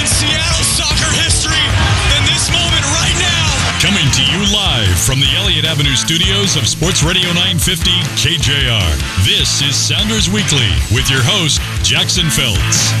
in Seattle soccer history than this moment right now. Coming to you live from the Elliott Avenue studios of Sports Radio 950 KJR. This is Sounders Weekly with your host, Jackson Felts.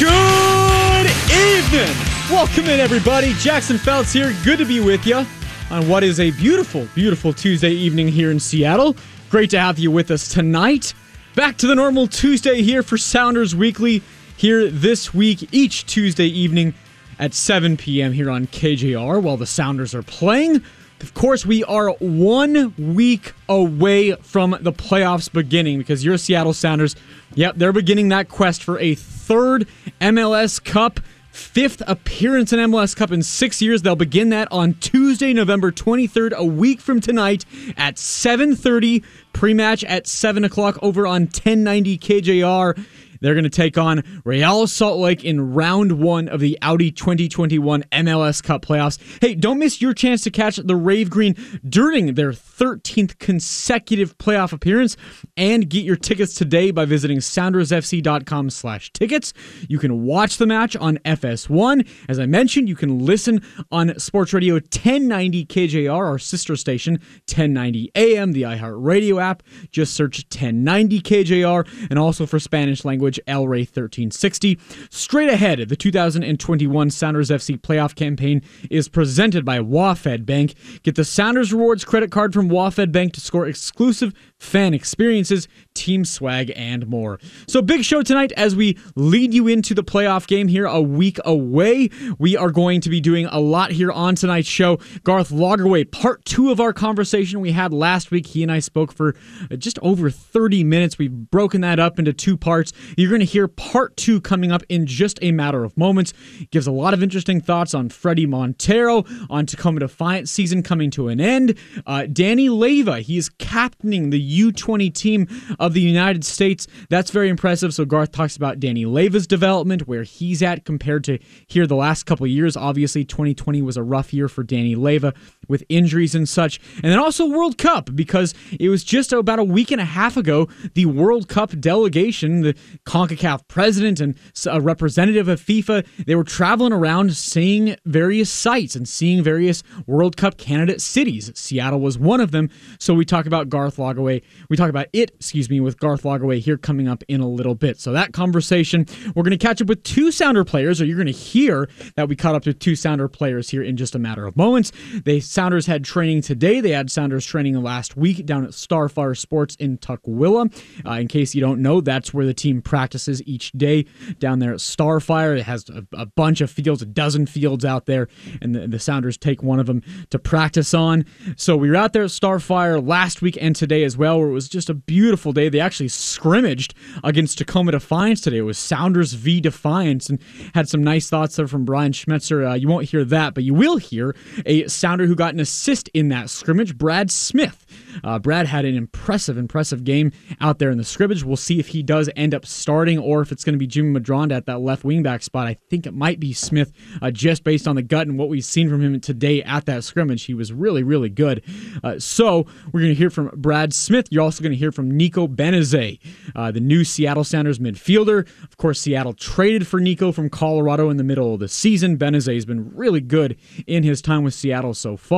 Good evening. Welcome in, everybody. Jackson Felts here. Good to be with you on what is a beautiful, beautiful Tuesday evening here in Seattle. Great to have you with us tonight. Back to the normal Tuesday here for Sounders Weekly here this week, each Tuesday evening at 7 p.m. here on KJR while the Sounders are playing. Of course, we are one week away from the playoffs beginning because your Seattle Sounders, yep, they're beginning that quest for a third MLS Cup, fifth appearance in MLS Cup in six years. They'll begin that on Tuesday, November 23rd, a week from tonight at 7:30. Pre-match at 7 o'clock over on 1090 KJR. They're going to take on Real Salt Lake in round one of the Audi 2021 MLS Cup playoffs. Hey, don't miss your chance to catch the Rave Green during their 13th consecutive playoff appearance and get your tickets today by visiting soundersfc.com slash tickets. You can watch the match on FS1. As I mentioned, you can listen on Sports Radio 1090 KJR, our sister station, 1090 AM, the iHeartRadio app. Just search 1090 KJR and also for Spanish language El Rey 1360. Straight ahead, the 2021 Sounders FC playoff campaign is presented by WaFd Bank. Get the Sounders Rewards credit card from WaFd Bank to score exclusive fan experiences, team swag, and more. So, big show tonight as we lead you into the playoff game here a week away. We are going to be doing a lot here on tonight's show. Garth Lagerwey, part two of our conversation we had last week. He and I spoke for just over 30 minutes. We've broken that up into two parts. You're going to hear part two coming up in just a matter of moments. Gives a lot of interesting thoughts on Fredy Montero, on Tacoma Defiance season coming to an end. Uh, Danny Leyva, he is captaining the U20 team of the United States. That's very impressive. So Garth talks about Danny Leyva's development, where he's at compared to here the last couple years. Obviously, 2020 was a rough year for Danny Leyva with injuries and such. And then also World Cup, because it was just about a week and a half ago, the World Cup delegation, the CONCACAF president and a representative of FIFA, they were traveling around seeing various sites and seeing various World Cup candidate cities. Seattle was one of them. So we talk about Garth Lagerwey. We talk about it, excuse me, with Garth Lagerwey here coming up in a little bit. So that conversation, we're going to catch up with two Sounder players, or you're going to hear that we caught up with two Sounder players here in just a matter of moments. They Sounders had training today. They had Sounders training last week down at Starfire Sports in Tukwila. Uh, in case you don't know, that's where the team practices each day down there at Starfire. It has a, a bunch of fields, a dozen fields out there, and the, the, Sounders take one of them to practice on. So we were out there at Starfire last week and today as well, where it was just a beautiful day. They actually scrimmaged against Tacoma Defiance today. It was Sounders v Defiance, and had some nice thoughts there from Brian Schmetzer. Uh, you won't hear that, but you will hear a Sounder who got an assist in that scrimmage, Brad Smith. Uh, Brad had an impressive, impressive game out there in the scrimmage. We'll see if he does end up starting or if it's going to be Jimmy Medranda at that left wingback spot. I think it might be Smith, uh, just based on the gut and what we've seen from him today at that scrimmage. He was really, really good. Uh, so we're going to hear from Brad Smith. You're also going to hear from Nico Benezet, uh, the new Seattle Sounders midfielder. Of course, Seattle traded for Nico from Colorado in the middle of the season. Benezet has been really good in his time with Seattle so far.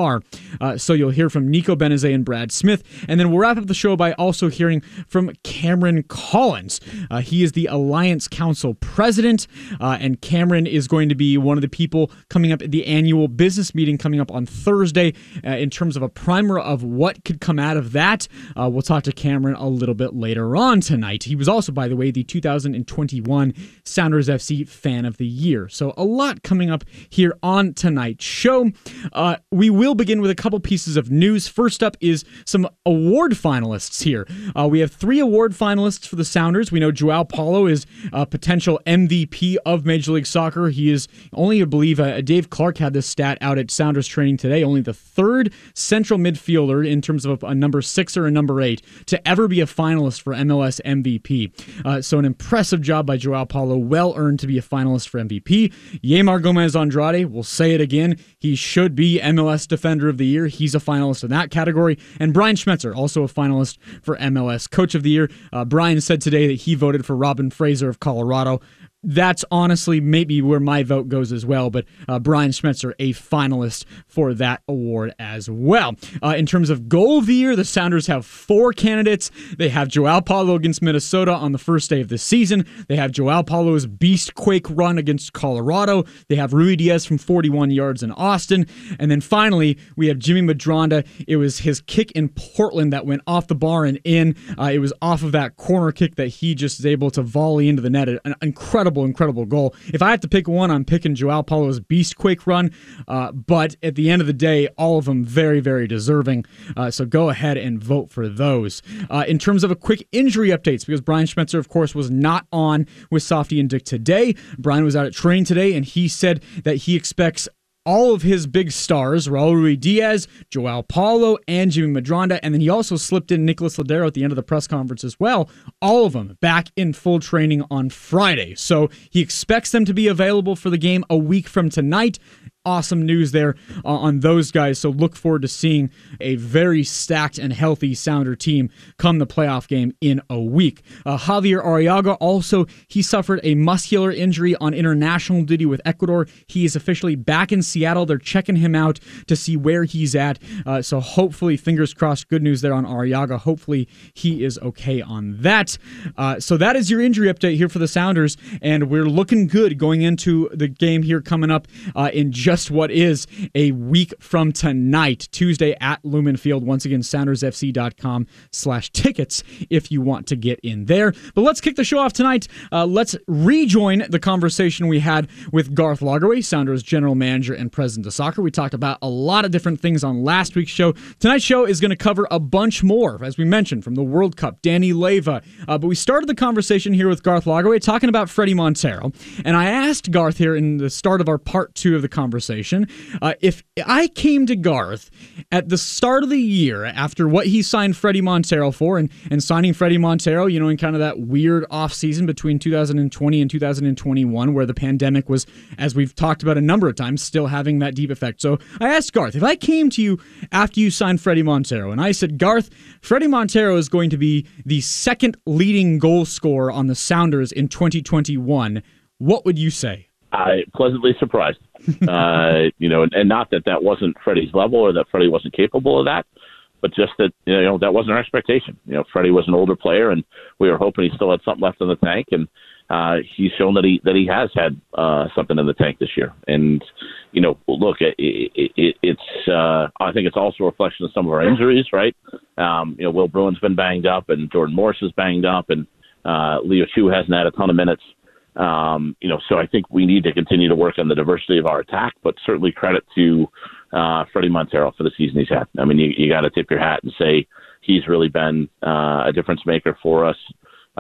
Uh, so you'll hear from Nico Benezet and Brad Smith. And then we'll wrap up the show by also hearing from Cameron Collins. Uh, he is the Alliance Council president, uh, and Cameron is going to be one of the people coming up at the annual business meeting coming up on Thursday uh, in terms of a primer of what could come out of that. Uh, we'll talk to Cameron a little bit later on tonight. He was also, by the way, the 2021 Sounders FC Fan of the Year. So a lot coming up here on tonight's show. Uh, we will will begin with a couple pieces of news. First up is some award finalists here. Uh, we have three award finalists for the Sounders. We know Joao Paulo is a potential MVP of Major League Soccer. He is only, I believe, uh, Dave Clark had this stat out at Sounders training today, only the third central midfielder in terms of a, a number six or a number eight to ever be a finalist for MLS MVP. Uh, so an impressive job by Joao Paulo, well earned to be a finalist for MVP. Yeimar Gomez Andrade, we'll say it again, he should be MLS Defender of the Year. He's a finalist in that category. And Brian Schmetzer, also a finalist for MLS Coach of the Year. Uh, Brian said today that he voted for Robin Fraser of Colorado that's honestly maybe where my vote goes as well. But uh, Brian Schmetzer, a finalist for that award as well. Uh, in terms of goal of the year, the Sounders have four candidates. They have Joao Paulo against Minnesota on the first day of the season. They have Joao Paulo's beast quake run against Colorado. They have Ruidíaz from 41 yards in Austin. And then finally, we have Jimmy Medranda. It was his kick in Portland that went off the bar and in. Uh, it was off of that corner kick that he just is able to volley into the net. An incredible incredible, incredible goal. If I had to pick one, I'm picking Joao Paulo's Beast Quake run. Uh, but at the end of the day, all of them very, very deserving. Uh, so go ahead and vote for those. Uh, in terms of a quick injury updates, because Brian Schmetzer, of course, was not on with Softy and Dick today. Brian was out at training today, and he said that he expects all of his big stars, Raul Ruidíaz, Joao Paulo, and Jimmy Medranda. And then he also slipped in Nicholas Lodeiro at the end of the press conference as well. All of them back in full training on Friday. So he expects them to be available for the game a week from tonight awesome news there uh, on those guys. So look forward to seeing a very stacked and healthy Sounder team come the playoff game in a week. Uh, Javier Arreaga also he suffered a muscular injury on international duty with Ecuador. He is officially back in Seattle. They're checking him out to see where he's at. Uh, so hopefully, fingers crossed, good news there on Arreaga. Hopefully he is okay on that. Uh, so that is your injury update here for the Sounders, and we're looking good going into the game here coming up uh, in just just what is a week from tonight, Tuesday at Lumen Field. Once again, SoundersFC.com slash tickets if you want to get in there. But let's kick the show off tonight. Uh, let's rejoin the conversation we had with Garth Lagerwey, Sounders general manager and president of soccer. We talked about a lot of different things on last week's show. Tonight's show is going to cover a bunch more, as we mentioned, from the World Cup, Danny Leyva. Uh, but we started the conversation here with Garth Lagerwey talking about Fredy Montero. And I asked Garth here in the start of our part two of the conversation conversation. Uh, if I came to Garth at the start of the year after what he signed Fredy Montero for and, and signing Fredy Montero, you know, in kind of that weird off season between 2020 and 2021 where the pandemic was, as we've talked about a number of times, still having that deep effect. So I asked Garth, if I came to you after you signed Fredy Montero and I said, Garth, Fredy Montero is going to be the second leading goal scorer on the Sounders in 2021, what would you say? I pleasantly surprised. uh, you know, and, and not that that wasn't Fredy's level or that Fredy wasn't capable of that, but just that you know that wasn't our expectation. You know, Fredy was an older player, and we were hoping he still had something left in the tank, and uh, he's shown that he that he has had uh, something in the tank this year. And you know, look, it, it, it, it's uh, I think it's also a reflection of some of our injuries, right? Um, you know, Will Bruin's been banged up, and Jordan Morris is banged up, and uh, Leo Chu hasn't had a ton of minutes. Um, you know, so I think we need to continue to work on the diversity of our attack, but certainly credit to uh, Fredy Montero for the season he's had. I mean, you, you got to tip your hat and say he's really been uh, a difference maker for us,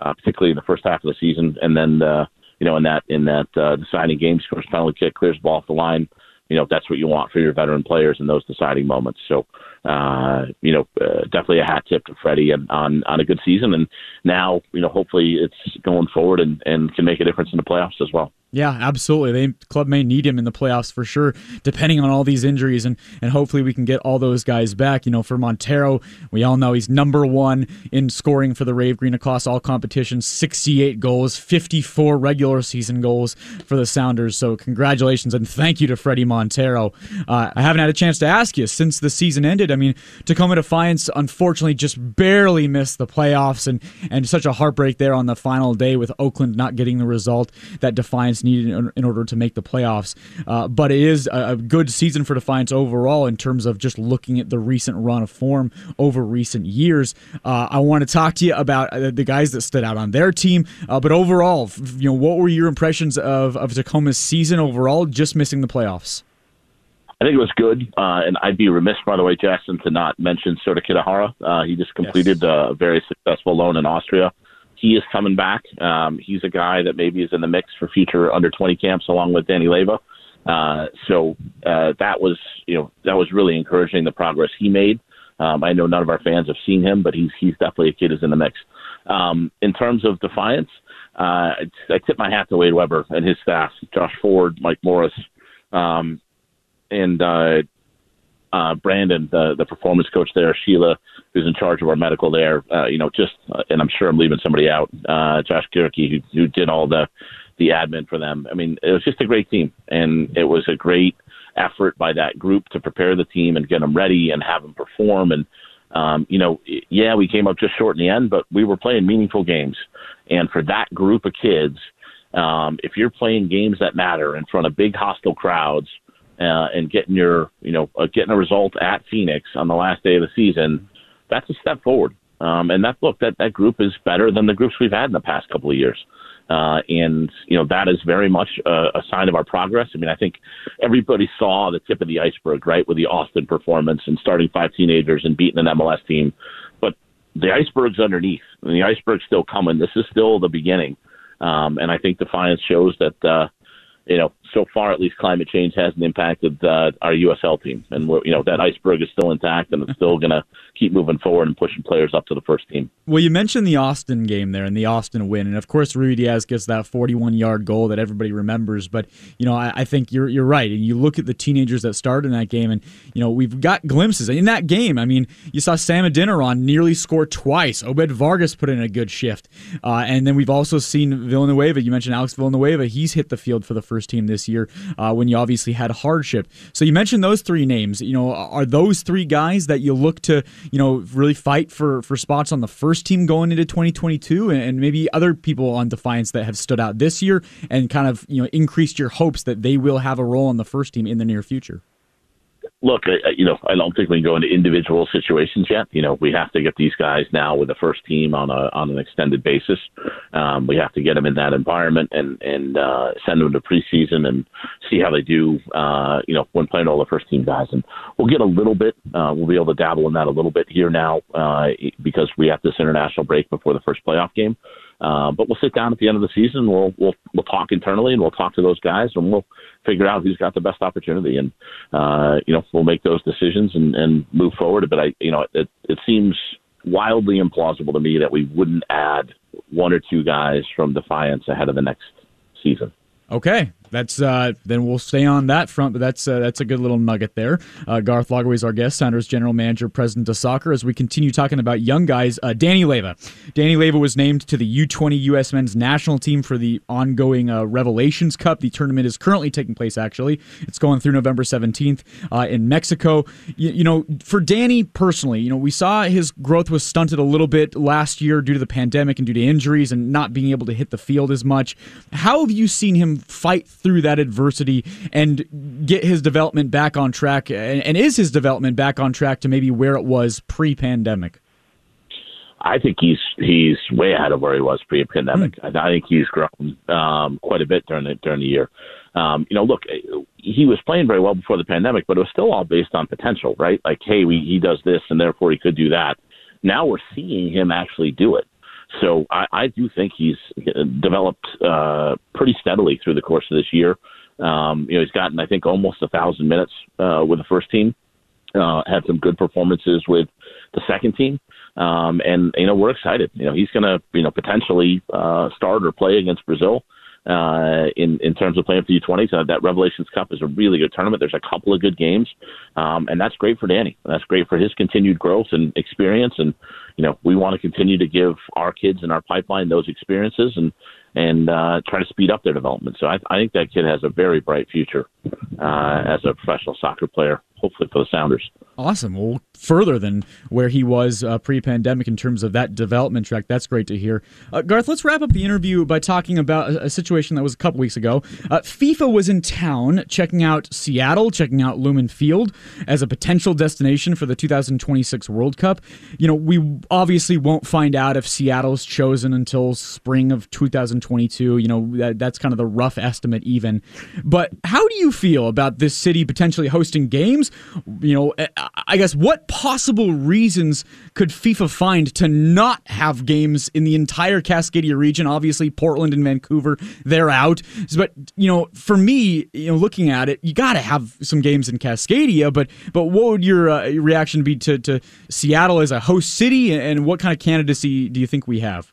uh, particularly in the first half of the season, and then uh, you know in that in that uh, deciding game, scores penalty kick, clears the ball off the line. You know, that's what you want for your veteran players in those deciding moments. So uh, you know, uh, definitely a hat tip to Fredy and on on a good season. And now, you know, hopefully it's going forward and, and can make a difference in the playoffs as well. Yeah, absolutely. The club may need him in the playoffs for sure, depending on all these injuries, and and hopefully we can get all those guys back. You know, for Montero, we all know he's number one in scoring for the Rave Green across all competitions. Sixty-eight goals, fifty-four regular season goals for the Sounders. So congratulations and thank you to Fredy Montero. Uh, I haven't had a chance to ask you since the season ended. I mean, Tacoma Defiance unfortunately just barely missed the playoffs, and and such a heartbreak there on the final day with Oakland not getting the result that Defiance needed in, order to make the playoffs. Uh, but it is a, good season for Defiance overall in terms of just looking at the recent run of form over recent years. Uh, I want to talk to you about uh, the guys that stood out on their team, uh, but overall, you know, what were your impressions of, of Tacoma's season overall, just missing the playoffs? I think it was good, uh, and I'd be remiss, by the way, Jackson, to not mention Sota Kitahara. Uh, he just completed yes. a very successful loan in Austria. He is coming back. Um, he's a guy that maybe is in the mix for future under 20 camps along with Danny Leyva. Uh, so uh, that was, you know, that was really encouraging the progress he made. Um, I know none of our fans have seen him, but he's he's definitely a kid who's in the mix. Um, in terms of Defiance, uh, I tip my hat to Wade Webber and his staff, Josh Ford, Mike Morris, um, and uh, uh, Brandon, the the performance coach there, Sheila, who's in charge of our medical there. Uh, you know, just uh, and I'm sure I'm leaving somebody out. Uh, Josh Gerke, who, who did all the the admin for them. I mean, it was just a great team, and it was a great effort by that group to prepare the team and get them ready and have them perform. And um, you know, yeah, we came up just short in the end, but we were playing meaningful games. And for that group of kids, um, if you're playing games that matter in front of big hostile crowds uh, and getting your, you know, uh, getting a result at Phoenix on the last day of the season, that's a step forward. Um, and that look that that group is better than the groups we've had in the past couple of years. Uh, and you know that is very much a, a sign of our progress. I mean, I think everybody saw the tip of the iceberg, right, with the Austin performance and starting five teenagers and beating an MLS team. But the iceberg's underneath, and the iceberg's still coming. This is still the beginning, um, and I think Defiance shows that uh, you know, so far at least climate change hasn't impacted uh, our USL team, and we're, you know that iceberg is still intact, and it's still going to keep moving forward and pushing players up to the first team. Well, you mentioned the Austin game there and the Austin win, and of course Ruidíaz gets that 41-yard goal that everybody remembers. But you know, I, I, think you're you're right, and you look at the teenagers that started in that game, and you know we've got glimpses in that game. I mean, you saw Sam Adeniran nearly score twice. Obed Vargas put in a good shift, uh, and then we've also seen Villanueva. You mentioned Alex Villanueva; he's hit the field for the first team this year uh, when you obviously had hardship. So you mentioned those three names. You know, are those three guys that you look to, you know, really fight for for spots on the first team going into 2022, and, and maybe other people on Defiance that have stood out this year and kind of you know increased your hopes that they will have a role on the first team in the near future? Look, I, you know, I don't think we can go into individual situations yet. You know, we have to get these guys now with the first team on a on an extended basis. Um, we have to get them in that environment and and uh, send them to preseason and see how they do. Uh, you know, when playing all the first team guys, and we'll get a little bit. Uh, we'll be able to dabble in that a little bit here now uh, because we have this international break before the first playoff game. Uh, but we'll sit down at the end of the season. We'll we'll we'll talk internally and we'll talk to those guys and we'll figure out who's got the best opportunity and uh, you know we'll make those decisions and, and move forward. But I you know it it seems wildly implausible to me that we wouldn't add one or two guys from Defiance ahead of the next season. Okay, that's uh, then we'll stay on that front, but that's uh, that's a good little nugget there. Uh, Garth Lagerwey is our guest, Sounders general manager, president of soccer. As we continue talking about young guys, uh, Danny Leyva. Danny Leyva was named to the U20 U.S. men's national team for the ongoing uh, Revelations Cup. The tournament is currently taking place. Actually, it's going through November 17th uh, in Mexico. You, you know, for Danny personally, you know, we saw his growth was stunted a little bit last year due to the pandemic and due to injuries and not being able to hit the field as much. How have you seen him fight? Through that adversity and get his development back on track? And, and is his development back on track to maybe where it was pre-pandemic? I think he's he's way ahead of where he was pre-pandemic. Mm. I, I think he's grown um, quite a bit during the during the year. Um, you know, look, he was playing very well before the pandemic, but it was still all based on potential, right? Like, hey, we, he does this, and therefore he could do that. Now we're seeing him actually do it. So I, I do think he's developed uh, pretty steadily through the course of this year. Um, you know, he's gotten I think almost a thousand minutes uh, with the first team. Uh, had some good performances with the second team, um, and you know we're excited. You know he's going to you know potentially uh, start or play against Brazil uh, in in terms of playing for the U20s. Uh, that Revelations Cup is a really good tournament. There's a couple of good games, um, and that's great for Danny. That's great for his continued growth and experience. And you know, we want to continue to give our kids in our pipeline those experiences and and uh, try to speed up their development. So I, I think that kid has a very bright future uh, as a professional soccer player hopefully for the Sounders. Awesome. Well, further than where he was uh, pre-pandemic in terms of that development track. That's great to hear. Uh, Garth, let's wrap up the interview by talking about a, situation that was a couple weeks ago. Uh, FIFA was in town checking out Seattle, checking out Lumen Field as a potential destination for the 2026 World Cup. You know, we obviously won't find out if Seattle's chosen until spring of 2022. You know, that, that's kind of the rough estimate, even. But how do you feel about this city potentially hosting games? You know, I guess what possible reasons could FIFA find to not have games in the entire Cascadia region? Obviously, Portland and Vancouver, they're out. But, you know, for me, you know, looking at it, you got to have some games in Cascadia. But but what would your uh, reaction be to, to Seattle as a host city? And what kind of candidacy do you think we have?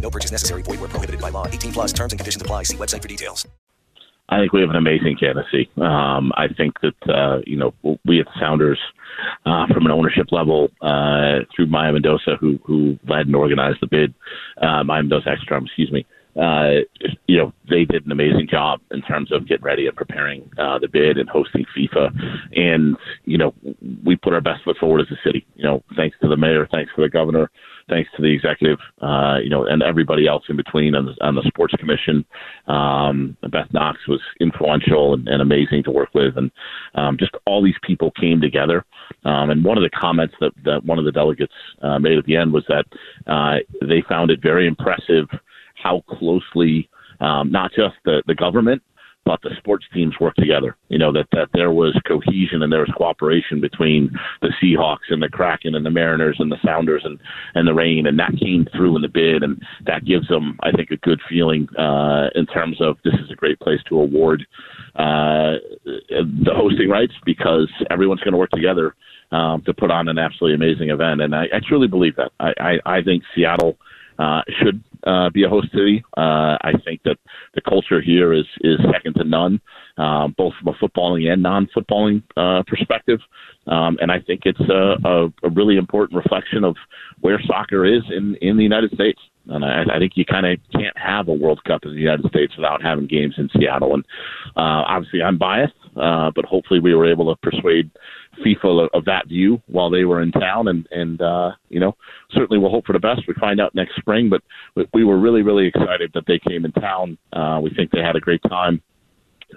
No purchase necessary. Void where prohibited by law. 18 plus terms and conditions apply. See website for details. I think we have an amazing candidacy. Um, I think that uh, you know we at the Sounders, uh, from an ownership level, uh, through Maya Mendoza, who who led and organized the bid, uh, Maya Mendoza Exstrom, excuse me. Uh, you know they did an amazing job in terms of getting ready and preparing uh, the bid and hosting FIFA, and you know we put our best foot forward as a city. You know, thanks to the mayor, thanks to the governor, thanks to the executive, uh, you know, and everybody else in between on the, on the sports commission. Um, Beth Knox was influential and, and amazing to work with, and um, just all these people came together. Um, and one of the comments that, that one of the delegates uh, made at the end was that uh, they found it very impressive how closely um, not just the, the government but the sports teams work together. You know that that there was cohesion and there was cooperation between the Seahawks and the Kraken and the Mariners and the Sounders and and the Reign, and that came through in the bid, and that gives them, I think, a good feeling uh, in terms of this is a great place to award uh, the hosting rights because everyone's going to work together um, to put on an absolutely amazing event, and I, I truly believe that. I, I, I think Seattle uh, should uh, be a host city. Uh, I think that the culture here is is second to none, um, both from a footballing and non-footballing uh, perspective. Um, and I think it's a, a, a really important reflection of where soccer is in in the United States. And I, I think you kind of can't have a World Cup in the United States without having games in Seattle. And uh, obviously, I'm biased, uh, but hopefully, we were able to persuade FIFA of that view while they were in town. And and uh, you know, certainly we'll hope for the best. We find out next spring, but we were really really excited that they came in town. Uh, we think they had a great time,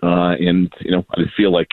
uh, and you know, I feel like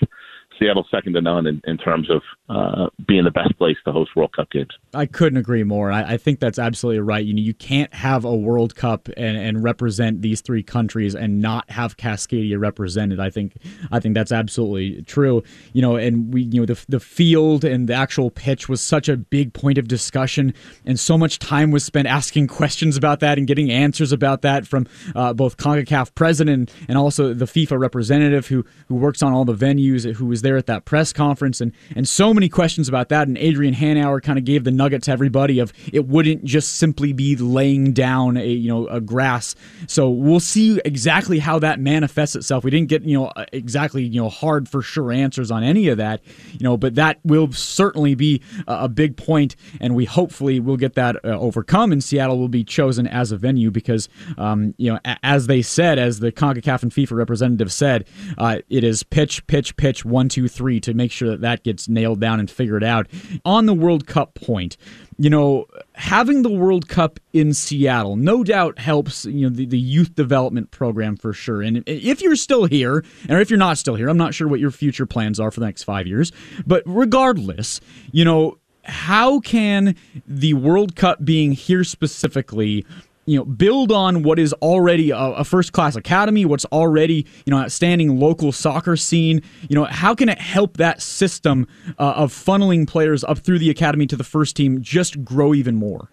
Seattle's second to none in, in terms of uh, being the best place to host World Cup games. I couldn't agree more. I, I, think that's absolutely right. You know, you can't have a World Cup and, and represent these three countries and not have Cascadia represented. I think I think that's absolutely true. You know, and we you know the the field and the actual pitch was such a big point of discussion, and so much time was spent asking questions about that and getting answers about that from uh, both Concacaf president and also the FIFA representative who who works on all the venues, who was there at that press conference, and and so many questions about that. And Adrian Hanauer kind of gave the nugget to everybody of it wouldn't just simply be laying down a you know a grass. So we'll see exactly how that manifests itself. We didn't get you know exactly you know hard for sure answers on any of that, you know, but that will certainly be a big point, and we hopefully will get that uh, overcome. And Seattle will be chosen as a venue because um, you know as they said, as the Concacaf and FIFA representative said, uh, it is pitch, pitch, pitch, one, two, three to make sure that that gets nailed down and figured out. On the World Cup point, you know, having the World Cup in Seattle no doubt helps, you know, the, the youth development program for sure. And if you're still here, or if you're not still here, I'm not sure what your future plans are for the next five years. But regardless, you know, how can the World Cup being here specifically you know build on what is already a, a first class academy what's already you know outstanding local soccer scene. You know how can it help that system uh, of funneling players up through the academy to the first team just grow even more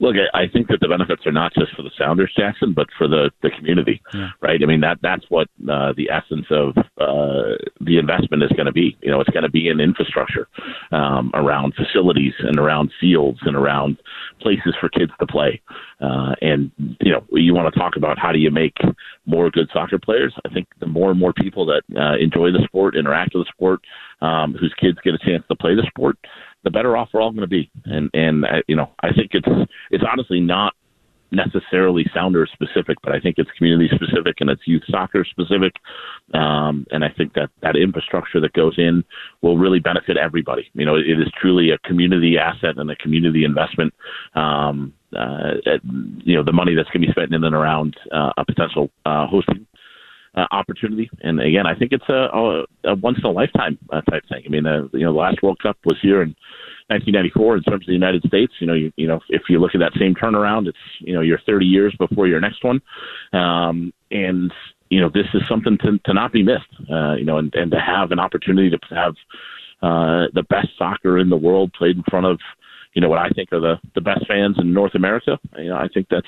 Look, I I think that the benefits are not just for the Sounders, Jackson, but for the the community, right? I mean that that's what uh, the essence of uh, the investment is going to be. You know, it's going to be in infrastructure um, around facilities and around fields and around places for kids to play. Uh, and you know, you want to talk about how do you make more good soccer players? I think the more and more people that uh, enjoy the sport, interact with the sport, um, whose kids get a chance to play the sport, the better off we're all going to be. And and uh, you know, I think it's it's honestly not necessarily Sounder specific, but I think it's community specific and it's youth soccer specific. Um, and I think that that infrastructure that goes in will really benefit everybody. You know, it is truly a community asset and a community investment. Um, uh, at, you know, the money that's going to be spent in and around uh, a potential uh, hosting uh, opportunity. And again, I think it's a, a, a once in a lifetime uh, type thing. I mean, uh, you know, the last World Cup was here in 1994 in terms of the United States. You know, you, you know, if you look at that same turnaround, it's you know, you're 30 years before your next one, um, and you know, this is something to, to not be missed. Uh, you know, and, and to have an opportunity to have uh, the best soccer in the world played in front of you know what I think are the the best fans in North America. You know, I think that's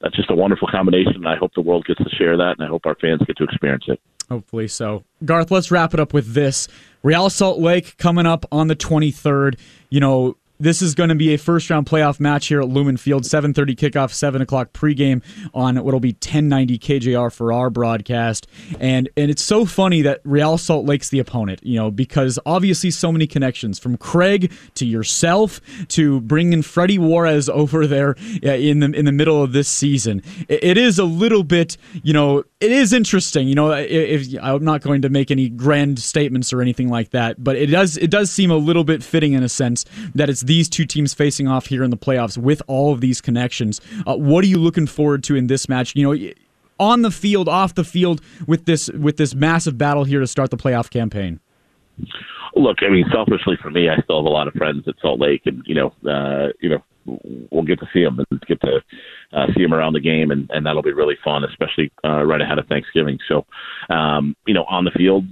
that's just a wonderful combination. And I hope the world gets to share that, and I hope our fans get to experience it. Hopefully so. Garth, let's wrap it up with this. Real Salt Lake coming up on the 23rd. You know, this is going to be a first round playoff match here at Lumen Field. 7:30 kickoff, 7 o'clock pregame on what'll be 1090 KJR for our broadcast. And and it's so funny that Real Salt Lake's the opponent, you know, because obviously so many connections from Craig to yourself to bringing Freddy Juarez over there uh, in the in the middle of this season. It, it is a little bit, you know, it is interesting. You know, if, if I'm not going to make any grand statements or anything like that, but it does it does seem a little bit fitting in a sense that it's these two teams facing off here in the playoffs with all of these connections. Uh, what are you looking forward to in this match? You know, on the field, off the field, with this with this massive battle here to start the playoff campaign. Look, I mean, selfishly for me, I still have a lot of friends at Salt Lake, and you know, uh, you know, we'll get to see them and get to uh, see them around the game, and, and that'll be really fun, especially uh, right ahead of Thanksgiving. So, um, you know, on the field,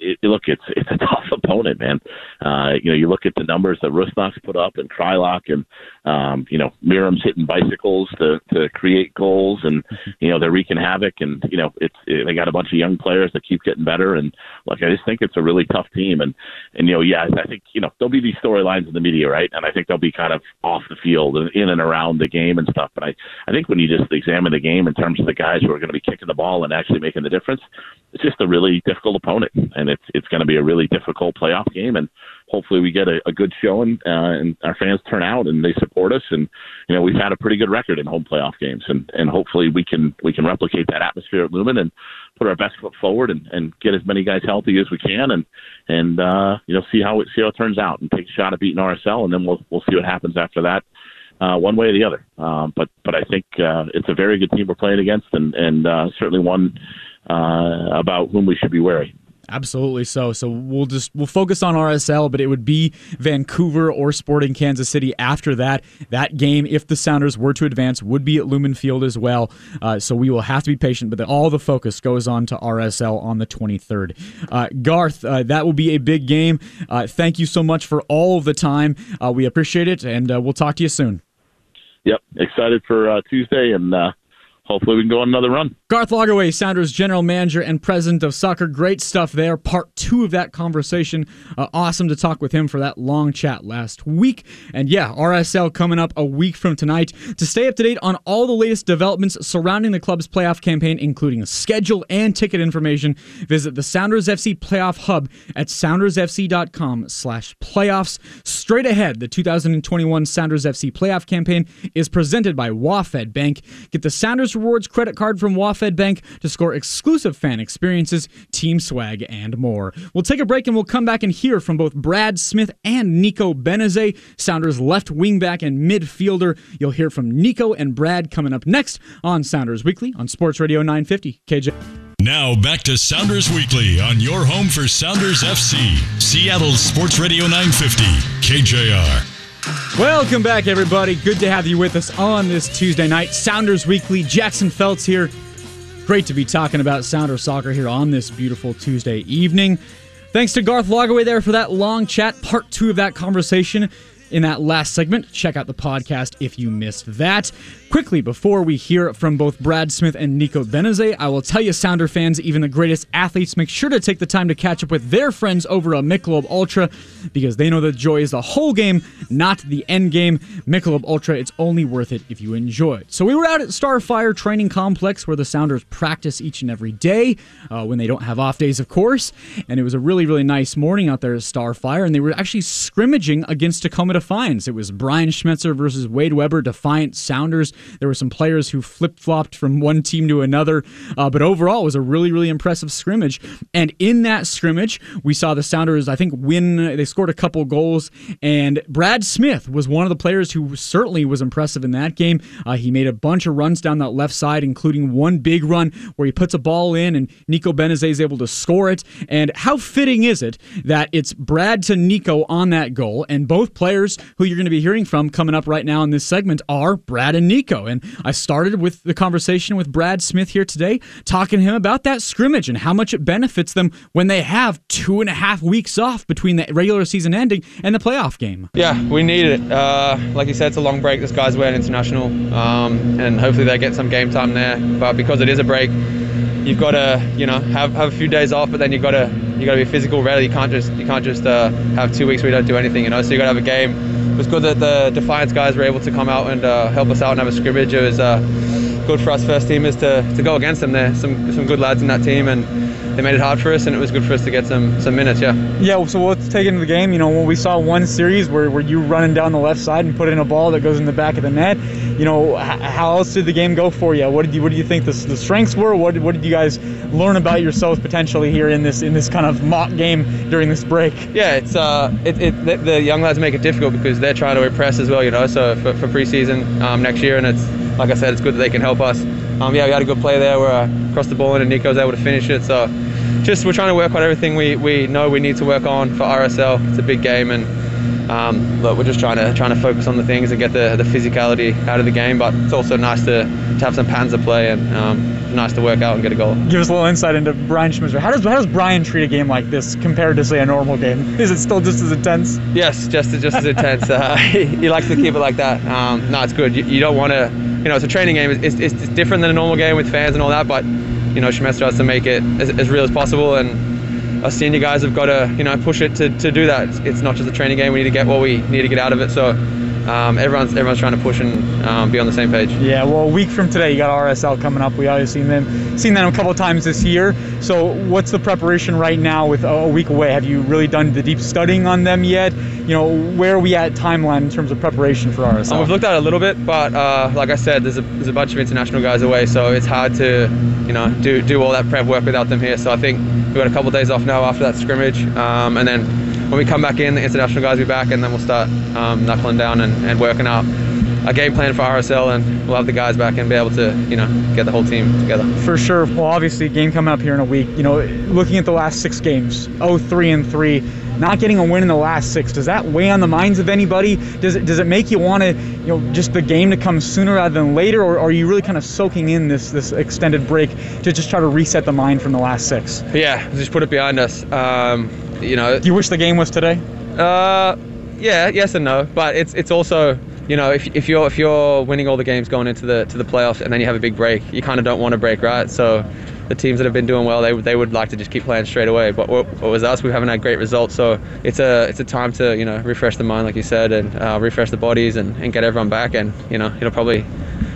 it, look, it's it's a tough opponent, man. Uh, you know, you look at the numbers that Rusnak's put up, and Kreilach, and um, you know, Meram's hitting bicycles to to create goals, and you know they're wreaking havoc, and you know it's it, they got a bunch of young players that keep getting better, and like I just think it's a really tough team, and and you know, yeah, I think you know there'll be these storylines in the media, right, and I think they'll be kind of off the field and in and around the game and stuff, but I I think when you just examine the game in terms of the guys who are going to be kicking the ball and actually making the difference, it's just a really difficult opponent, and it's it's going to be a really difficult playoff game, and hopefully we get a, a good showing uh, and our fans turn out and they support us. And you know we've had a pretty good record in home playoff games, and and hopefully we can we can replicate that atmosphere at Lumen and put our best foot forward and, and get as many guys healthy as we can, and and uh, you know see how it see how it turns out and take a shot at beating RSL, and then we'll we'll see what happens after that. Uh, one way or the other, um, but but I think uh, it's a very good team we're playing against, and and uh, certainly one uh, about whom we should be wary. Absolutely so. So we'll just we'll focus on RSL, but it would be Vancouver or Sporting Kansas City after that. That game, if the Sounders were to advance, would be at Lumen Field as well. Uh, so we will have to be patient, but the, all the focus goes on to RSL on the 23rd. Uh, Garth, uh, that will be a big game. Uh, thank you so much for all of the time. Uh, we appreciate it, and uh, we'll talk to you soon. Yep, excited for Tuesday and hopefully we can go on another run. Garth Lagerwey, Sounders general manager and president of soccer. Great stuff there. Part two of that conversation. Uh, awesome to talk with him for that long chat last week. And yeah, RSL coming up a week from tonight. To stay up to date on all the latest developments surrounding the club's playoff campaign, including schedule and ticket information, visit the Sounders FC playoff hub at soundersfc.com slash playoffs. Straight ahead, the 2021 Sounders FC playoff campaign is presented by WaFd Bank. Get the Sounders Rewards credit card from WaFd Bank to score exclusive fan experiences, team swag, and more. We'll take a break and we'll come back and hear from both Brad Smith and Nico Benezet, Sounders left wingback and midfielder. You'll hear from Nico and Brad coming up next on Sounders Weekly on Sports Radio 950 KJ. Now back to Sounders Weekly on your home for Sounders FC, Seattle's Sports Radio 950 KJR. Welcome back, everybody. Good to have you with us on this Tuesday night. Sounders Weekly. Jackson Felts here. Great to be talking about Sounder soccer here on this beautiful Tuesday evening. Thanks to Garth Lagerwey there for that long chat. Part two of that conversation. In that last segment. Check out the podcast if you missed that. Quickly, before we hear from both Brad Smith and Nico Benezet, I will tell you, Sounder fans, even the greatest athletes, make sure to take the time to catch up with their friends over at Michelob Ultra because they know that joy is the whole game, not the end game. Michelob Ultra, it's only worth it if you enjoy it. So we were out at Starfire Training Complex where the Sounders practice each and every day uh, when they don't have off days, of course. And it was a really, really nice morning out there at Starfire, and they were actually scrimmaging against Tacoma Defiance. It was Brian Schmetzer versus Wade Webber, Defiant Sounders. There were some players who flip flopped from one team to another, uh, but overall, it was a really, really impressive scrimmage. And in that scrimmage, we saw the Sounders, I think, win. They scored a couple goals, and Brad Smith was one of the players who certainly was impressive in that game. Uh, he made a bunch of runs down that left side, including one big run where he puts a ball in, and Nico Benezet is able to score it. And how fitting is it that it's Brad to Nico on that goal, and both players who you're going to be hearing from coming up right now in this segment are Brad and Nico. And I started with the conversation with Brad Smith here today, talking to him about that scrimmage and how much it benefits them when they have two and a half weeks off between the regular season ending and the playoff game. Yeah, we need it. Uh, like you said, it's a long break. This guy's wearing international, um, and hopefully they get some game time there. But because it is a break, you've got to, you know, have, have a few days off. But then you've got to you got to be physical. Ready. You can't just you can't just uh, have two weeks where you don't do anything. You know, so you got to have a game. It was good that the Defiance guys were able to come out and uh, help us out and have a scrimmage. It was uh, good for us first teamers to, to go against them. There, some some good lads in that team, and they made it hard for us, and it was good for us to get some some minutes. Yeah. Yeah, so let's take into the game. You know, when we saw one series where, where you running down the left side and put in a ball that goes in the back of the net, you know, how else did the game go for you? What did you what do you think the, the strengths were? What did, what did you guys learn about yourselves potentially here in this in this kind of mock game during this break? Yeah, it's uh, it, it the, the young lads make it difficult because they're trying to impress as well, you know. So for, for preseason um, next year, and it's like I said, it's good that they can help us. Um, yeah, we had a good play there where I crossed the ball in and Nico was able to finish it. So just we're trying to work on everything we, we know we need to work on for RSL. It's a big game, and um, look, we're just trying to trying to focus on the things and get the, the physicality out of the game. But it's also nice to, to have some Panzer play and um, nice to work out and get a goal. Give us a little insight into Brian Schmetzer. How does how does Brian treat a game like this compared to say a normal game? Is it still just as intense? Yes, just just as intense. Uh, he, he likes to keep it like that. Um, no, it's good. You, you don't want to, you know, it's a training game. It's, it's, it's different than a normal game with fans and all that, but you know, Schmetzer has to make it as, as real as possible and us senior guys have got to you know push it to, to do that. It's, it's not just a training game. We need to get what we need to get out of it. So um, everyone's everyone's trying to push and um, be on the same page. Yeah, well, a week from today, you got RSL coming up. We obviously seen them, seen them a couple times this year. So, what's the preparation right now with a week away? Have you really done the deep studying on them yet? You know, where are we at timeline in terms of preparation for RSL? Um, we've looked at it a little bit, but uh, like I said, there's a, there's a bunch of international guys away, so it's hard to you know do do all that prep work without them here. So I think we've got a couple of days off now after that scrimmage, um, and then when we come back in, the international guys will be back, and then we'll start um, knuckling down and, and working out a game plan for RSL, and we'll have the guys back and be able to, you know, get the whole team together. For sure. Well, obviously, game coming up here in a week. You know, looking at the last six games, 0-3 and 3, not getting a win in the last six, does that weigh on the minds of anybody? Does it does it make you want to, you know, just the game to come sooner rather than later, or are you really kind of soaking in this this extended break to just try to reset the mind from the last six? Yeah, just put it behind us. Um, you know, Do you wish the game was today? Uh, yeah, yes and no. But it's it's also you know if, if you're if you're winning all the games going into the to the playoffs and then you have a big break, you kind of don't want to break, right? So the teams that have been doing well, they they would like to just keep playing straight away. But what, what was us? We haven't had great results, so it's a it's a time to you know refresh the mind, like you said, and uh, refresh the bodies and, and get everyone back. And you know it'll probably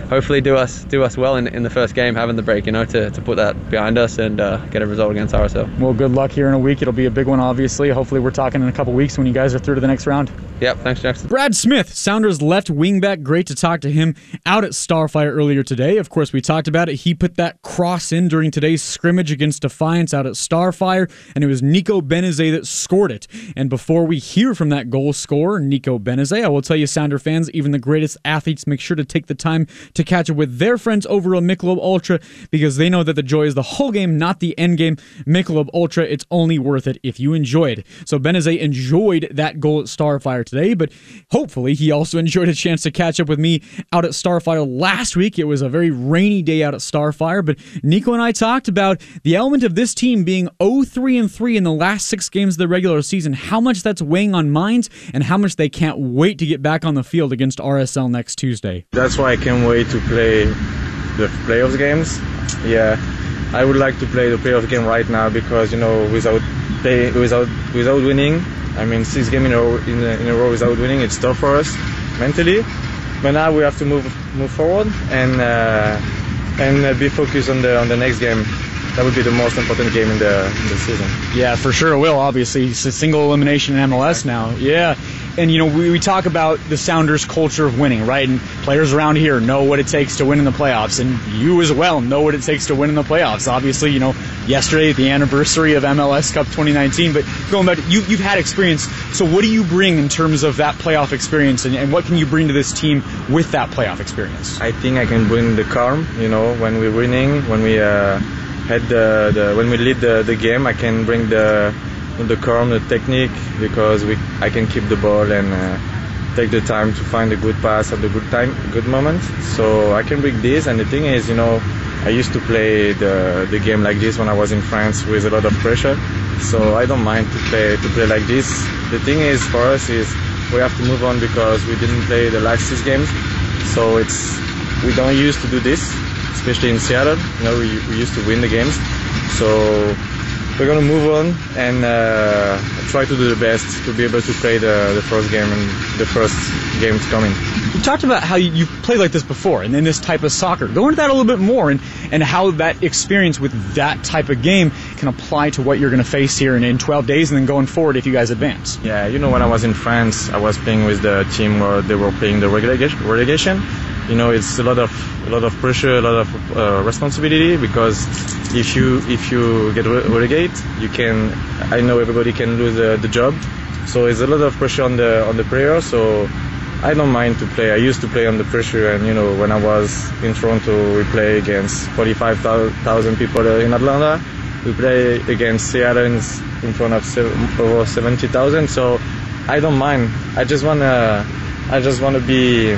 hopefully do us do us well in, in the first game having the break you know to, to put that behind us and uh, get a result against RSL Well, good luck here in a week. It'll be a big one, obviously. Hopefully, we're talking in a couple weeks when you guys are through to the next round. yep thanks Jackson Brad Smith, Sounders left wingback. Great to talk to him out at Starfire earlier today. Of course, we talked about it. He put that cross in during today's scrimmage against Defiance out at Starfire, and it was Nico Benezet that scored it. And before we hear from that goal scorer, Nico Benezet, I will tell you, Sounder fans, even the greatest athletes make sure to take the time to catch up with their friends over at Michelob Ultra because they know that the joy is the whole game, not the end game. Michelob Ultra, it's only worth it if you enjoy it. So Benezet enjoyed that goal at Starfire today, but hopefully he also enjoyed a chance to catch up with me out at Starfire last week. It was a very rainy day out at Starfire, but Nico and I talked about the element of this team being 0-3 and 3 in the last 6 games of the regular season, how much that's weighing on minds and how much they can't wait to get back on the field against RSL next Tuesday. That's why I can't wait to play the playoffs games. Yeah, I would like to play the playoff game right now because you know without play, without without winning, I mean six games in a row, in a, in a row without winning, it's tough for us mentally. But now we have to move move forward and uh, and uh, be focused on the on the next game. That would be the most important game in the in the season. Yeah, for sure it will. Obviously, it's a single elimination in MLS now. Yeah, and you know we, we talk about the Sounders culture of winning, right? And players around here know what it takes to win in the playoffs, and you as well know what it takes to win in the playoffs. Obviously, you know yesterday the anniversary of MLS Cup 2019, but going back, you, you've had experience. So what do you bring in terms of that playoff experience, and, and what can you bring to this team with that playoff experience? I think I can bring the calm. You know, when we're winning, when we uh, had the, the when we lead the, the game, I can bring the the calm, the technique, because we I can keep the ball and uh, take the time to find a good pass at the good time, good moment. So I can bring this. And the thing is, you know, I used to play the the game like this when I was in France with a lot of pressure. So I don't mind to play to play like this. The thing is, for us, is we have to move on because we didn't play the last six games. So it's we don't used to do this, especially in Seattle. You know, we, we used to win the games. So we're gonna move on and uh, try to do the best to be able to play the, the first game and the first games coming. You talked about how you, played like this before and in this type of soccer. Go into that a little bit more and, and how that experience with that type of game can apply to what you're going to face here in, in 12 days and then going forward if you guys advance. Yeah, you know, when I was in France, I was playing with the team where they were playing the relegation. relegation. You know, it's a lot of a lot of pressure, a lot of uh, responsibility because if you if you get relegated, you can. I know everybody can lose the job, so it's a lot of pressure on the on the player. So I don't mind to play. I used to play under pressure, and you know when I was in Toronto, we play against 45,000 people in Atlanta. We play against Seattle in front of over 70,000. So I don't mind. I just wanna, I just wanna be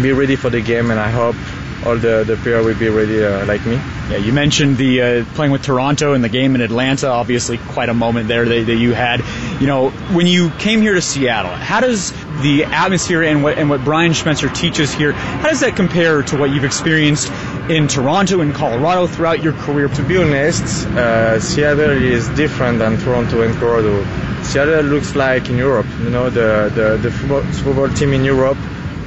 be ready for the game, and I hope all the the player will be ready uh, like me. Yeah, you mentioned the uh, playing with Toronto and the game in Atlanta. Obviously, quite a moment there that, that, you had. You know, when you came here to Seattle, how does the atmosphere and what and what Brian Schmetzer teaches here, how does that compare to what you've experienced in Toronto and Colorado throughout your career? To be honest, uh, Seattle is different than Toronto and Colorado. Seattle looks like in Europe. You know, the the, the football, football team in Europe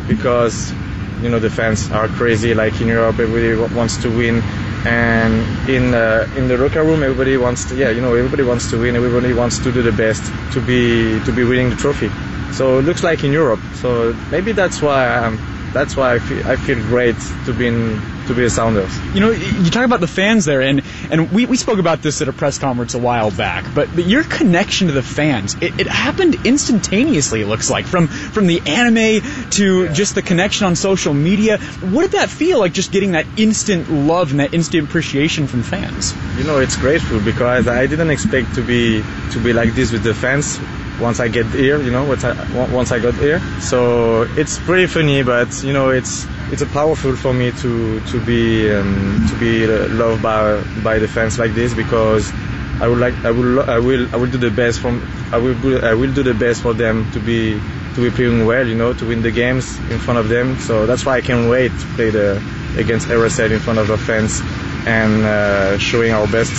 because you know the fans are crazy. Like in Europe everybody wants to win. And in uh, in the locker room everybody wants to yeah you know everybody wants to win. Everybody wants to do the best to be to be winning the trophy. So it looks like in Europe. So maybe that's why I'm that's why I feel, I feel great to be in, to be a Sounders. You know, you talk about the fans there, and and we, we spoke about this at a press conference a while back. But, but your connection to the fans, it, it happened instantaneously. It looks like from from the anime to yeah. just the connection on social media. What did that feel like? Just getting that instant love and that instant appreciation from fans. You know, it's grateful because I didn't expect to be to be like this with the fans once I get here, you know, once I, got here. So it's pretty funny, but you know, it's it's a powerful for me to to be um, to be loved by by the fans like this because I would like I will I will I will do the best from I will I will do the best for them to be to be playing well, you know, to win the games in front of them. So that's why I can't wait to play the against RSL in front of the fans and uh, showing our best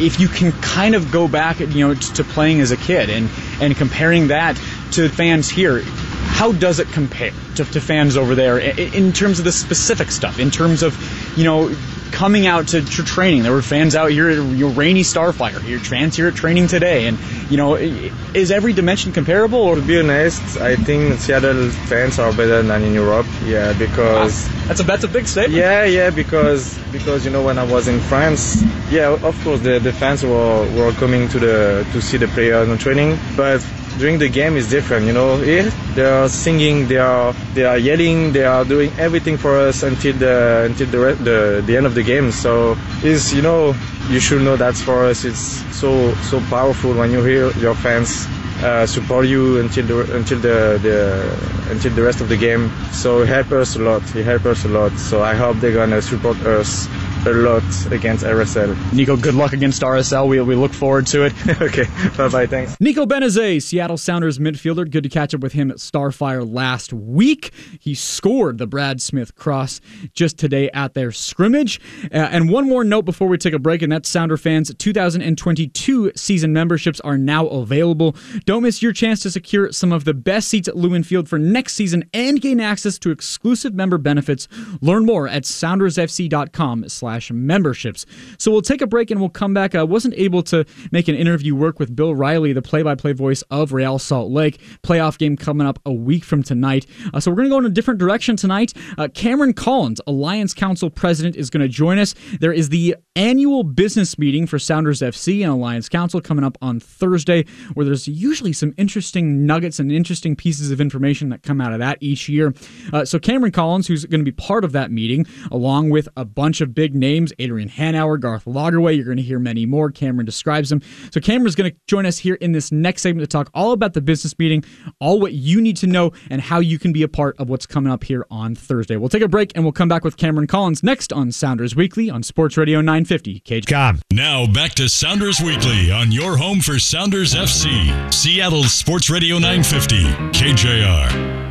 if you can kind of go back, you know, to playing as a kid and and comparing that to fans here, how does it compare to, to fans over there in, terms of the specific stuff? In terms of, you know, coming out to, to training. There were fans out here at your rainy Starfire. Your fans here at training today, and you know, is every dimension comparable? Or to be honest, I think Seattle fans are better than in Europe. Yeah, because wow. that's a that's a big statement. Yeah, yeah, because because you know when I was in France, yeah, of course the, the fans were, were coming to the to see the players in training, but during the game is different. You know, here they are singing, they are they are yelling, they are doing everything for us until the until the the, the end of the game. So is you know you should know that's for us. It's so so powerful when you hear your fans uh, support you until the until the, the until the rest of the game. So it helped us a lot. It helped us a lot. So I hope they're gonna support us a lot against RSL. Nico, good luck against RSL. We, we look forward to it. okay, bye bye. Thanks. Nico Benezet, Seattle Sounders midfielder. Good to catch up with him at Starfire last week. He scored the Brad Smith cross just today at their scrimmage. Uh, and one more note before we take a break, and that's Sounder fans 2022 season memberships are now available. Don't miss your chance to secure some of the best seats at Lumen Field for next season and gain access to exclusive member benefits. Learn more at soundersfc.com slash slash memberships. So we'll take a break and we'll come back. I wasn't able to make an interview work with Bill Riley, the play-by-play voice of Real Salt Lake. Playoff game coming up a week from tonight. Uh, so we're going to go in a different direction tonight. Uh, Cameron Collins, Alliance Council president, is going to join us. There is the annual business meeting for Sounders FC and Alliance Council coming up on Thursday, where there's usually some interesting nuggets and interesting pieces of information that come out of that each year. Uh, so Cameron Collins, who's going to be part of that meeting, along with a bunch of big names Adrian Hanauer, Garth Lagerwey. You're going to hear many more. Cameron describes them. So, Cameron's going to join us here in this next segment to talk all about the business meeting, all what you need to know, and how you can be a part of what's coming up here on Thursday. We'll take a break and we'll come back with Cameron Collins next on Sounders Weekly on Sports Radio 950. KCOM. Now, back to Sounders Weekly on your home for Sounders FC, Seattle Sports Radio 950, KJR.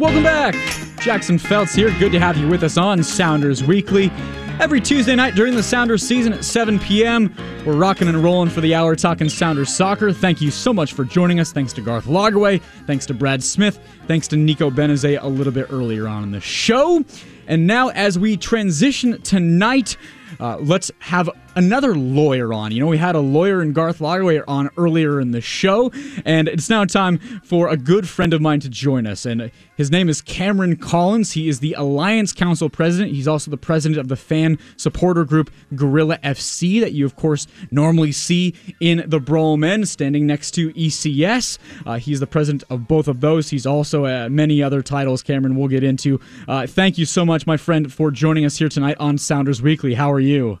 Welcome back. Jackson Felts here. Good to have you with us on Sounders Weekly. Every Tuesday night during the Sounders season at 7 p.m., we're rocking and rolling for the hour talking Sounders soccer. Thank you so much for joining us. Thanks to Garth Lagerwey. Thanks to Brad Smith. Thanks to Nico Benezet a little bit earlier on in the show. And now, as we transition tonight, uh, let's have another lawyer on. You know, we had a lawyer and Garth Lagerwey on earlier in the show, and it's now time for a good friend of mine to join us. And his name is Cameron Collins. He is the Alliance Council president. He's also the president of the fan supporter group Gorilla FC, that you, of course, normally see in the Brougham End, standing next to ECS. Uh, he's the president of both of those. He's also uh, many other titles, Cameron, we'll get into. Uh, thank you so much, my friend, for joining us here tonight on Sounders Weekly. How are you?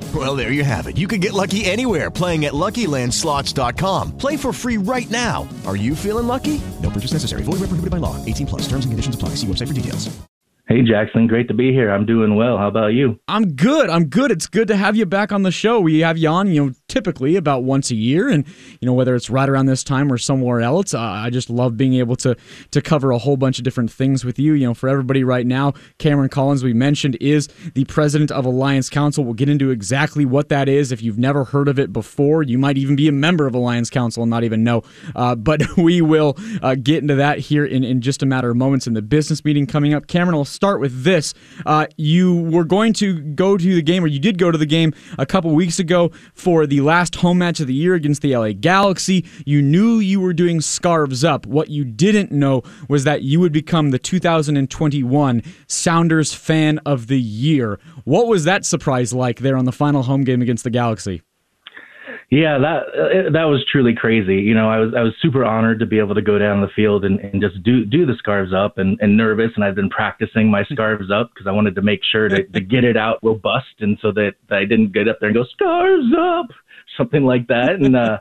Well, there you have it. You can get lucky anywhere playing at LuckyLandSlots.com. Play for free right now. Are you feeling lucky? No purchase necessary. Void where prohibited by law. 18 plus. Terms and conditions apply. See website for details. Hey, Jackson. Great to be here. I'm doing well. How about you? I'm good. I'm good. It's good to have you back on the show. We have you on, you know, typically about once a year, and you know whether it's right around this time or somewhere else. Uh, I just love being able to to cover a whole bunch of different things with you. You know, for everybody right now, Cameron Collins, we mentioned, is the president of Alliance Council. We'll get into exactly what that is. If you've never heard of it before, you might even be a member of Alliance Council and not even know. Uh, but we will uh, get into that here in in just a matter of moments in the business meeting coming up. Cameron, I'll start with this. Uh, you were going to go to the game, or you did go to the game a couple weeks ago for the last home match of the year against the LA Galaxy. You knew you were doing scarves up. What you didn't know was that you would become the 2021 Sounders Fan of the Year. What was that surprise like there on the final home game against the Galaxy? Yeah, that uh, that was truly crazy. You know, I was I was super honored to be able to go down the field and, and just do do the scarves up and, and nervous and I've been practicing my scarves up because I wanted to make sure to, to get it out robust and so that, that I didn't get up there and go scarves up something like that. And uh,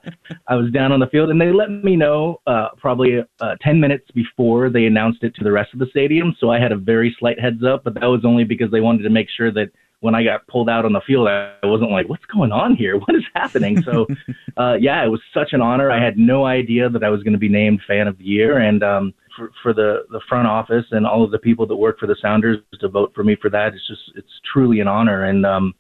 I was down on the field and they let me know uh, probably uh, 10 minutes before they announced it to the rest of the stadium. So I had a very slight heads up, but that was only because they wanted to make sure that when I got pulled out on the field, I wasn't like, what's going on here? What is happening? So, uh, yeah, it was such an honor. I had no idea that I was going to be named fan of the year. And, um, for, for the, the front office and all of the people that work for the Sounders to vote for me for that, it's just, it's truly an honor. And, um,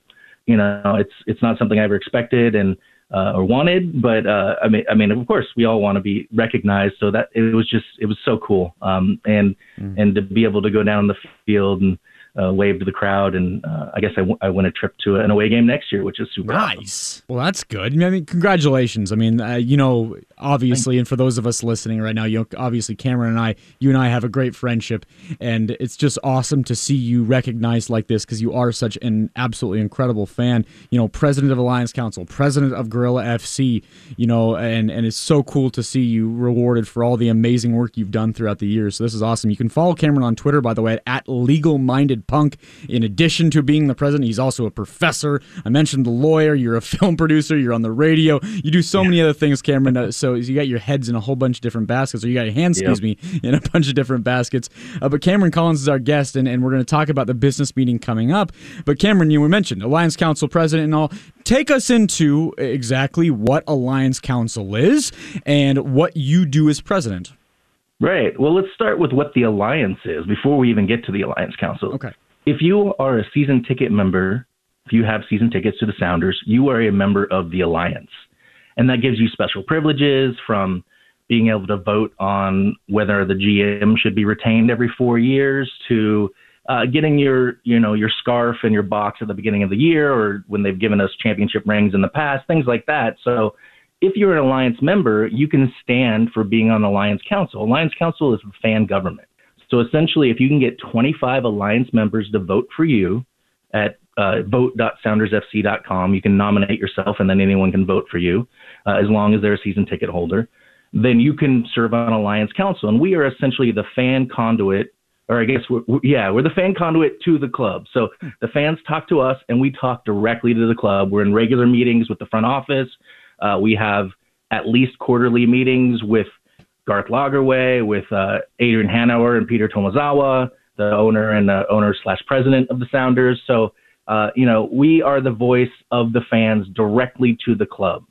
you know, it's, it's not something I ever expected. And, uh, or wanted. But uh, I mean, I mean, of course, we all want to be recognized. So that it was just it was so cool, um, and and to be able to go down the field and uh, wave to the crowd. And uh, I guess I, w- I win a trip to an away game next year, which is super nice. Well, that's good. I mean, congratulations. I mean, uh, you know, obviously, and for those of us listening right now, you know, obviously, Cameron and I, you and I have a great friendship, and it's just awesome to see you recognized like this because you are such an absolutely incredible fan. You know, president of Alliance Council, president of Gorilla FC. You know, and and it's so cool to see you rewarded for all the amazing work you've done throughout the years. So this is awesome. You can follow Cameron on Twitter, by the way, at Legal Minded Punk. In addition to being the president, he's also a professor. I mentioned the lawyer. You're a film producer. You're on the radio. You do so many other things, Cameron. Uh, so you got your heads in a whole bunch of different baskets, or you got your hands, excuse me, in a bunch of different baskets. Uh, but Cameron Collins is our guest, and, and we're going to talk about the business meeting coming up. But Cameron, you were mentioned Alliance Council president and all. Take us into exactly what Alliance Council is and what you do as president. Right. Well, let's start with what the Alliance is before we even get to the Alliance Council. Okay. If you are a season ticket member, if you have season tickets to the Sounders, you are a member of the Alliance. And that gives you special privileges from being able to vote on whether the GM should be retained every four years to uh, getting your, you know, your scarf and your box at the beginning of the year or when they've given us championship rings in the past, things like that. So if you're an Alliance member, you can stand for being on Alliance Council. Alliance Council is a fan government. So essentially, if you can get 25 Alliance members to vote for you at uh, vote.soundersfc.com, you can nominate yourself and then anyone can vote for you uh, as long as they're a season ticket holder. Then you can serve on Alliance Council. And we are essentially the fan conduit, or I guess, we're, we yeah, we're the fan conduit to the club. So the fans talk to us and we talk directly to the club. We're in regular meetings with the front office. Uh, we have at least quarterly meetings with Garth Lagerwey, with uh, Adrian Hanauer and Peter Tomozawa, the owner and the owner slash president of the Sounders. So, uh, you know, we are the voice of the fans directly to the club.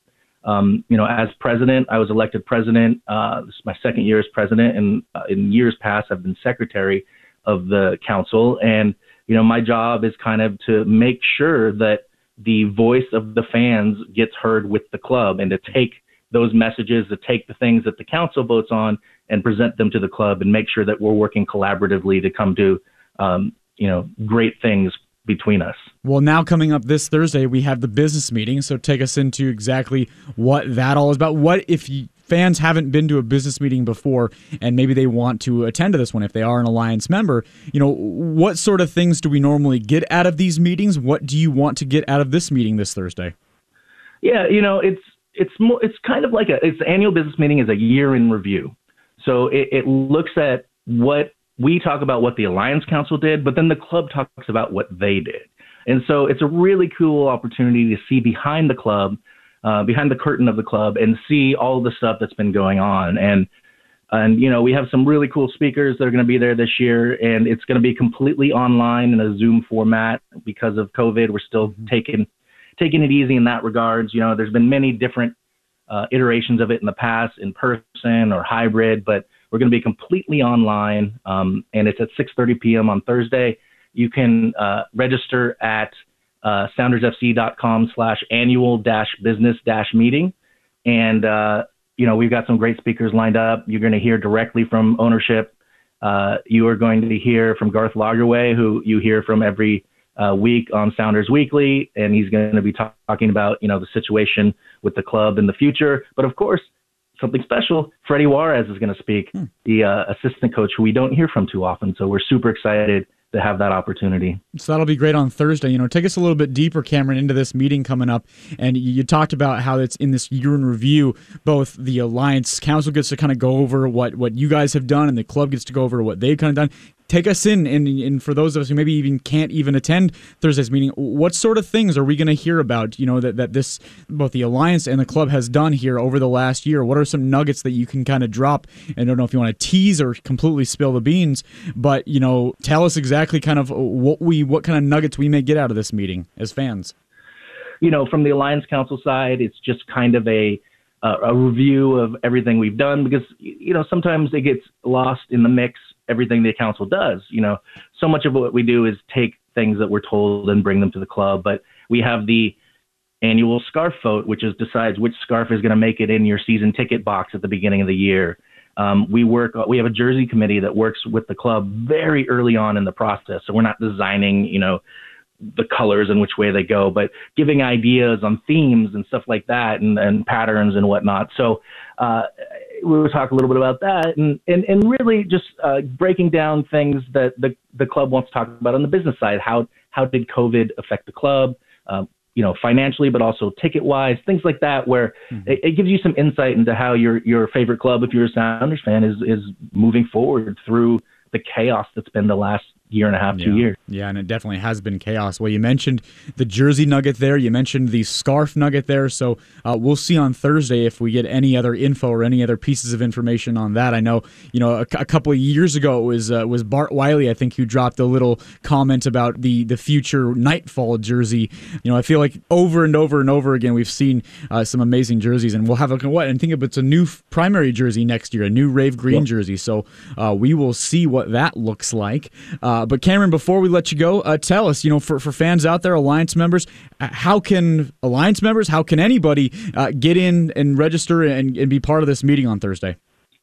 Um, you know, as president, I was elected president. Uh, this is my second year as president, and uh, in years past, I've been secretary of the council. And you know, my job is kind of to make sure that the voice of the fans gets heard with the club, and to take those messages, to take the things that the council votes on, and present them to the club, and make sure that we're working collaboratively to come to, um, you know, great things between us. Well, now coming up this Thursday, we have the business meeting. So take us into exactly what that all is about. What if you, fans haven't been to a business meeting before and maybe they want to attend to this one if they are an alliance member you know what sort of things do we normally get out of these meetings what do you want to get out of this meeting this thursday Yeah, you know, it's it's more it's kind of like a it's the annual business meeting is a year in review. So it, it looks at what we talk about what the Alliance Council did, but then the club talks about what they did. And so it's a really cool opportunity to see behind the club, uh, behind the curtain of the club, and see all the stuff that's been going on. And and you know we have some really cool speakers that are going to be there this year, and it's going to be completely online in a Zoom format because of COVID. We're still taking taking it easy in that regards. You know, there's been many different uh, iterations of it in the past, in person or hybrid, but we're going to be completely online, um, and it's at 6:30 p.m. on Thursday. You can uh, register at uh, soundersfc.com slash annual dash business dash meeting, and uh, you know we've got some great speakers lined up. You're going to hear directly from ownership. Uh, you are going to hear from Garth Lagerwey, who you hear from every uh, week on Sounders Weekly, and he's going to be talk- talking about you know the situation with the club in the future. But of course, something special. Freddy Juarez is going to speak, the uh, assistant coach who we don't hear from too often. So we're super excited to have that opportunity. So that'll be great on Thursday. You know, take us a little bit deeper, Cameron, into this meeting coming up. And you, you talked about how it's in this year in review. Both the Alliance Council gets to kind of go over what what you guys have done, and the club gets to go over what they've kind of done. Take us in, and, and for those of us who maybe even can't even attend Thursday's meeting, what sort of things are we going to hear about? You know that that this both the Alliance and the club has done here over the last year. What are some nuggets that you can kind of drop? And I don't know if you want to tease or completely spill the beans, but you know, tell us exactly kind of what we what kind of nuggets we may get out of this meeting as fans. You know, from the Alliance Council side, it's just kind of a uh, a review of everything we've done because you know sometimes it gets lost in the mix everything the council does you know so much of what we do is take things that we're told and bring them to the club but we have the annual scarf vote, which is decides which scarf is going to make it in your season ticket box at the beginning of the year. Um, we work. We have a jersey committee that works with the club very early on in the process. So we're not designing, you know, the colors and which way they go, but giving ideas on themes and stuff like that, and, and patterns and whatnot. So uh, we will talk a little bit about that, and and, and really just uh, breaking down things that the the club wants to talk about on the business side. How how did COVID affect the club? Um, you know, financially, but also ticket wise, things like that, where mm-hmm. it, it, gives you some insight into how your your favorite club, if you're a Sounders fan, is is moving forward through the chaos that's been the last year and a half, two yeah. years. Yeah, and it definitely has been chaos. Well, you mentioned the jersey nugget there. You mentioned the scarf nugget there. So uh, we'll see on Thursday if we get any other info or any other pieces of information on that. I know, you know, a, a couple of years ago it was uh, was Bart Wiley, I think, who dropped a little comment about the the future Nightfall jersey. You know, I feel like over and over and over again we've seen uh, some amazing jerseys, and we'll have a what? And think of it's a new primary jersey next year, a new Rave Green jersey. So uh, we will see what that looks like. Uh, uh, but Cameron, before we let you go, uh, tell us, you know, for, for fans out there, Alliance members, uh, how can Alliance members, how can anybody uh, get in and register and, and be part of this meeting on Thursday?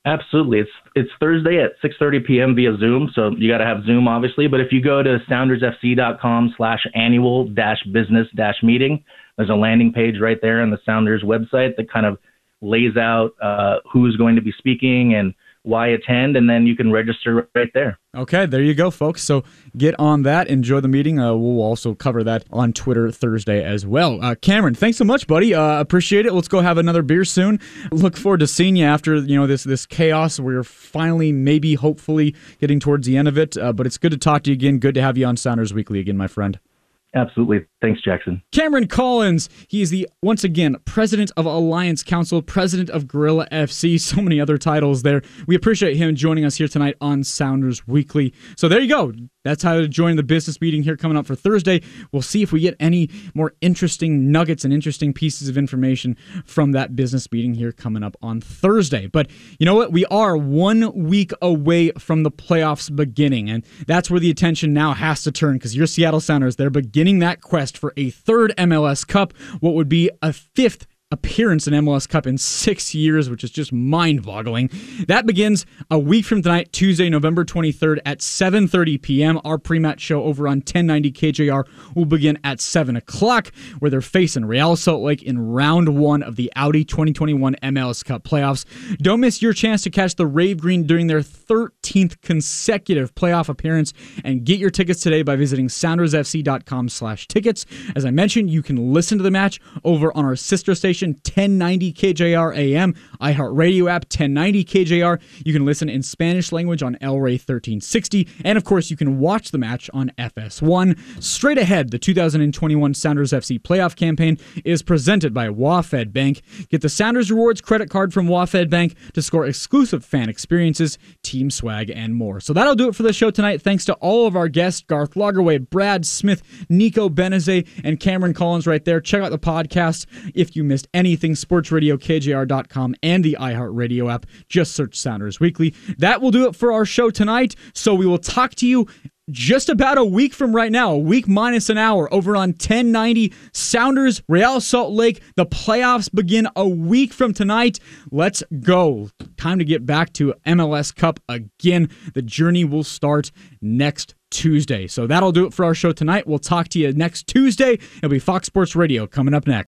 Absolutely. It's it's Thursday at 6:30 p.m. via Zoom, so you got to have Zoom obviously. But if you go to soundersfc.com/annual-business-meeting, there's a landing page right there on the Sounders website that kind of lays out uh, who's going to be speaking and why attend, and then you can register right there. Okay, there you go, folks. So get on that. Enjoy the meeting. Uh, we'll also cover that on Twitter Thursday as well. Uh, Cameron, thanks so much, buddy. Uh, appreciate it. Let's go have another beer soon. Look forward to seeing you after you know this this chaos. We're finally, maybe, hopefully, getting towards the end of it. Uh, but it's good to talk to you again. Good to have you on Sounders Weekly again, my friend. Absolutely. Thanks, Jackson. Cameron Collins. He is the, once again, president of Alliance Council, president of Gorilla FC, so many other titles there. We appreciate him joining us here tonight on Sounders Weekly. So there you go. That's how to join the business meeting here coming up for Thursday. We'll see if we get any more interesting nuggets and interesting pieces of information from that business meeting here coming up on Thursday. But you know what? We are one week away from the playoffs beginning, and that's where the attention now has to turn because your Seattle Sounders, they're beginning that quest for a third MLS Cup, what would be a fifth appearance in MLS Cup in six years, which is just mind-boggling. That begins a week from tonight, Tuesday, November 23rd at 7.30 p.m. Our pre-match show over on 1090 KJR will begin at 7 o'clock, where they're facing Real Salt Lake in round one of the Audi 2021 MLS Cup playoffs. Don't miss your chance to catch the Rave Green during their 13th consecutive playoff appearance, and get your tickets today by visiting soundersfc.com slash tickets. As I mentioned, you can listen to the match over on our sister station station 1090 KJR AM, iHeartRadio app 1090 KJR. You can listen in Spanish language on El Rey 1360, and of course, you can watch the match on FS1. Straight ahead, the 2021 Sounders FC playoff campaign is presented by WaFd Bank. Get the Sounders Rewards credit card from WaFd Bank to score exclusive fan experiences, team swag, and more. So that'll do it for the show tonight. Thanks to all of our guests Garth Lagerwey, Brad Smith, Nico Benezet, and Cameron Collins right there. Check out the podcast if you missed missed anything, sportsradiokjr.com and the iHeartRadio app. Just search Sounders Weekly. That will do it for our show tonight. So we will talk to you just about a week from right now, a week minus an hour, over on 1090 Sounders, Real Salt Lake. The playoffs begin a week from tonight. Let's go. Time to get back to MLS Cup again. The journey will start next Tuesday. So that'll do it for our show tonight. We'll talk to you next Tuesday. It'll be Fox Sports Radio coming up next.